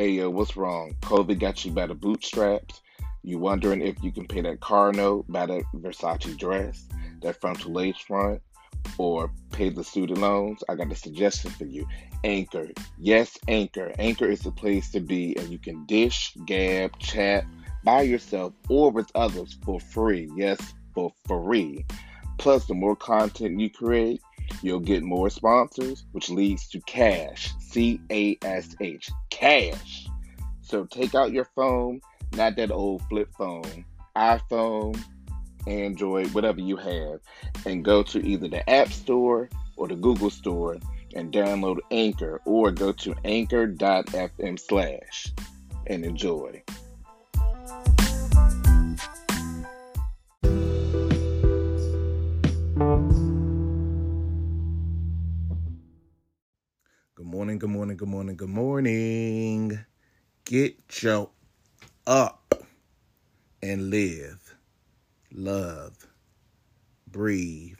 Hey yo, what's wrong? COVID got you by the bootstraps? You wondering if you can pay that car note, buy that Versace dress, that frontal lace front, or pay the student loans? I got a suggestion for you. Anchor. Yes, Anchor. Anchor is the place to be, and you can dish, gab, chat by yourself or with others for free. Yes, for free. Plus, the more content you create, you'll get more sponsors, which leads to cash. C A S H. Cash. So take out your phone, not that old flip phone, iPhone, Android, whatever you have, and go to either the App Store or the Google Store and download Anchor or go to anchor.fm slash and enjoy. Morning, good morning, good morning, good morning. Get your up and live, love, breathe,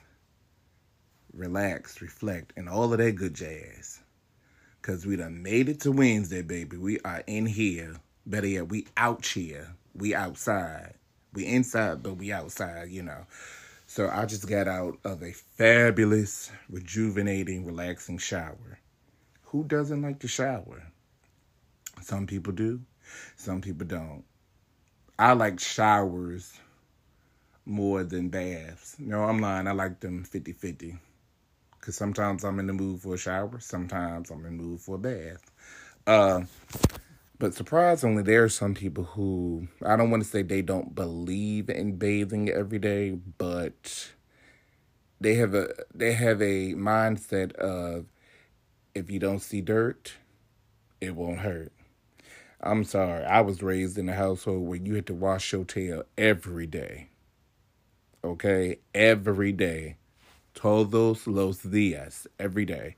relax, reflect, and all of that good jazz. Cause we done made it to Wednesday, baby. We are in here. Better yet, we out here. We outside. We inside, but we outside, you know. So I just got out of a fabulous, rejuvenating, relaxing shower. Who doesn't like to shower? Some people do, some people don't. I like showers more than baths. No, I'm lying. I like them 50 50. Because sometimes I'm in the mood for a shower, sometimes I'm in the mood for a bath. Uh, but surprisingly, there are some people who, I don't want to say they don't believe in bathing every day, but they have a they have a mindset of if you don't see dirt, it won't hurt. I'm sorry. I was raised in a household where you had to wash your tail every day. Okay? Every day. Todos los días. Every day.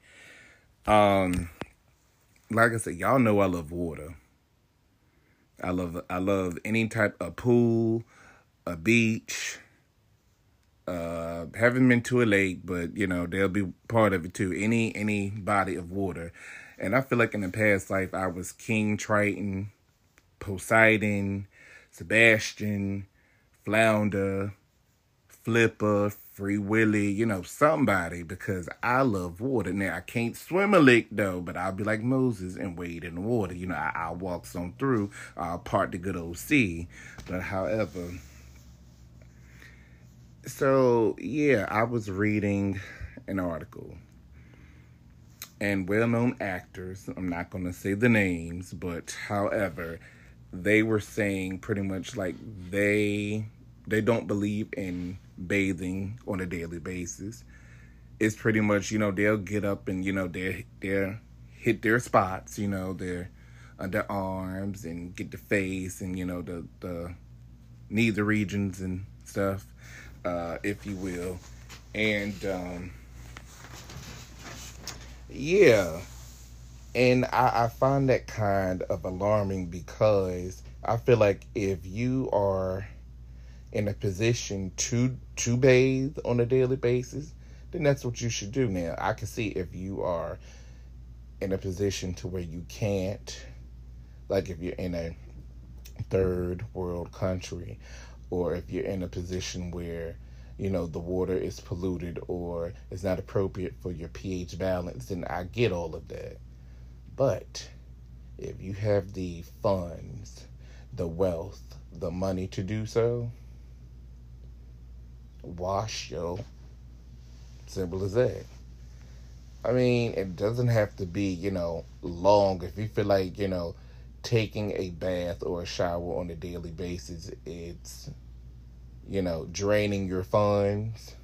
Um like I said, y'all know I love water. I love I love any type of pool, a beach. Uh haven't been to a lake, but you know, they'll be part of it too. Any any body of water. And I feel like in the past life, I was King Triton, Poseidon, Sebastian, Flounder, Flipper, Free Willy, you know, somebody, because I love water. Now, I can't swim a lick, though, but I'll be like Moses and wade in the water. You know, I, I'll walk some through, I'll part the good old sea. But however, so yeah, I was reading an article and well known actors. I'm not going to say the names, but however, they were saying pretty much like they they don't believe in bathing on a daily basis. It's pretty much, you know, they'll get up and, you know, they're, they're hit their spots, you know, their uh, underarms and get the face and, you know, the the knee the regions and stuff, uh, if you will. And um yeah. And I, I find that kind of alarming because I feel like if you are in a position to to bathe on a daily basis, then that's what you should do. Now, I can see if you are in a position to where you can't, like if you're in a third world country, or if you're in a position where you know the water is polluted or it's not appropriate for your pH balance, then I get all of that. But if you have the funds, the wealth, the money to do so, wash yo. Simple as that. I mean, it doesn't have to be, you know, long. If you feel like, you know, taking a bath or a shower on a daily basis, it's, you know, draining your funds,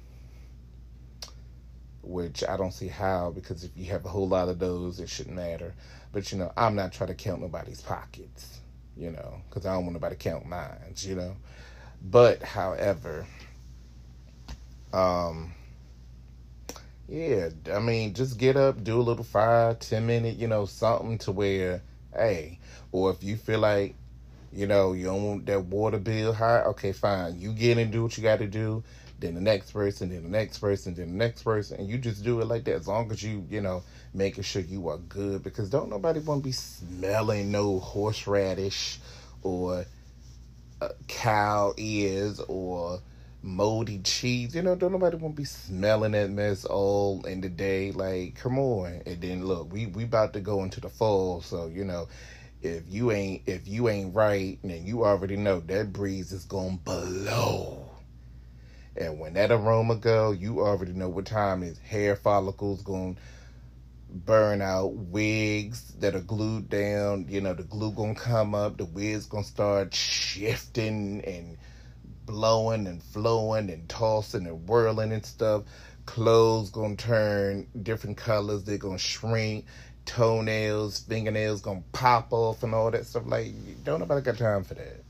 which I don't see how, because if you have a whole lot of those, it shouldn't matter. But, you know, I'm not trying to count nobody's pockets, you know, because I don't want nobody to count mine, you know. But, however, um, yeah, I mean, just get up, do a little five, ten minute, you know, something to where, hey, or if you feel like, you know, you don't want that water bill high, okay, fine. You get and do what you got to do. then the next person, then the next person, then the next person, and you just do it like that. As long as you, you know, making sure you are good, because don't nobody want to be smelling no horseradish or uh, cow ears or moldy cheese. You know, don't nobody want to be smelling that mess all in the day. Like, come on. And then look, we we about to go into the fall, so you know, if you ain't if you ain't right, then you already know that breeze is gonna blow. And when that aroma go, you already know what time is. Hair follicles going burn out, wigs that are glued down, you know, the glue gonna come up, the wigs gonna start shifting and blowing and flowing and tossing and whirling and stuff. Clothes gonna turn different colors, they're gonna shrink, toenails, fingernails gonna pop off and all that stuff. Like, don't nobody got time for that.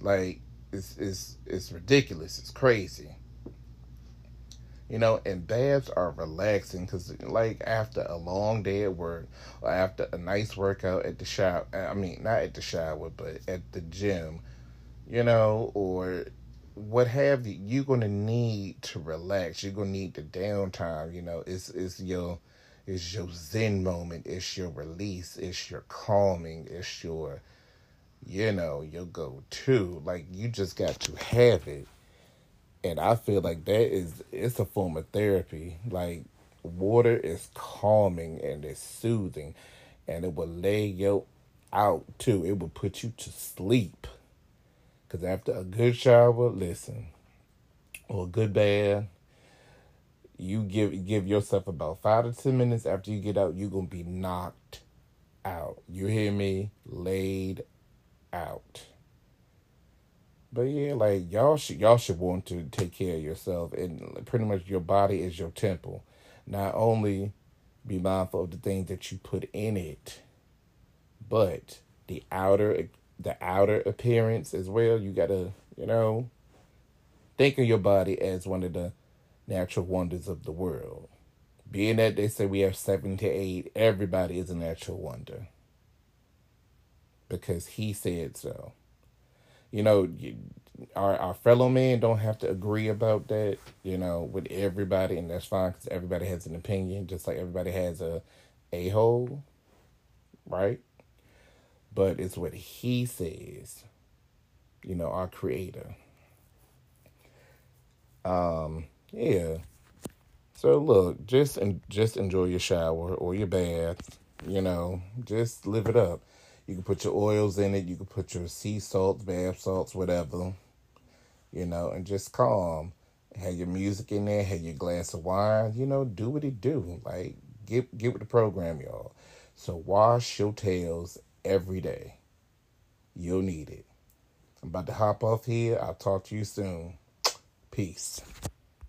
Like, it's it's it's ridiculous. It's crazy. You know, and baths are relaxing because, like, after a long day at work or after a nice workout at the shop, I mean, not at the shower, but at the gym, you know, or what have you, you're to need to relax. You're to need the downtime, you know, it's, it's your, it's your zen moment. It's your release. It's your calming. It's your, you know, your go to. Like you just got to have it. And I feel like that is it's a form of therapy. Like water is calming and it's soothing and it will lay you out too. It will put you to sleep. Cause after a good shower, listen, or a good bath, you give give yourself about five to ten minutes after you get out, you're gonna be knocked out. You hear me? Laid out. But yeah, like y'all should y'all should want to take care of yourself and pretty much your body is your temple. Not only be mindful of the things that you put in it, but the outer the outer appearance as well. You gotta, you know, think of your body as one of the natural wonders of the world. Being that they say we have seven to eight, everybody is a natural wonder because he said so. You know, our our fellow men don't have to agree about that. You know, with everybody, and that's fine because everybody has an opinion, just like everybody has a a hole, right? But it's what he says. You know, our creator. Um, yeah. So look, just and just enjoy your shower or your bath. You know, just live it up. You can put your oils in it. You can put your sea salts, bath salts, whatever. You know, and just calm. Have your music in there. Have your glass of wine. You know, do what it do. Like get get with the program, y'all. So wash your tails every day. You'll need it. I'm about to hop off here. I'll talk to you soon. Peace.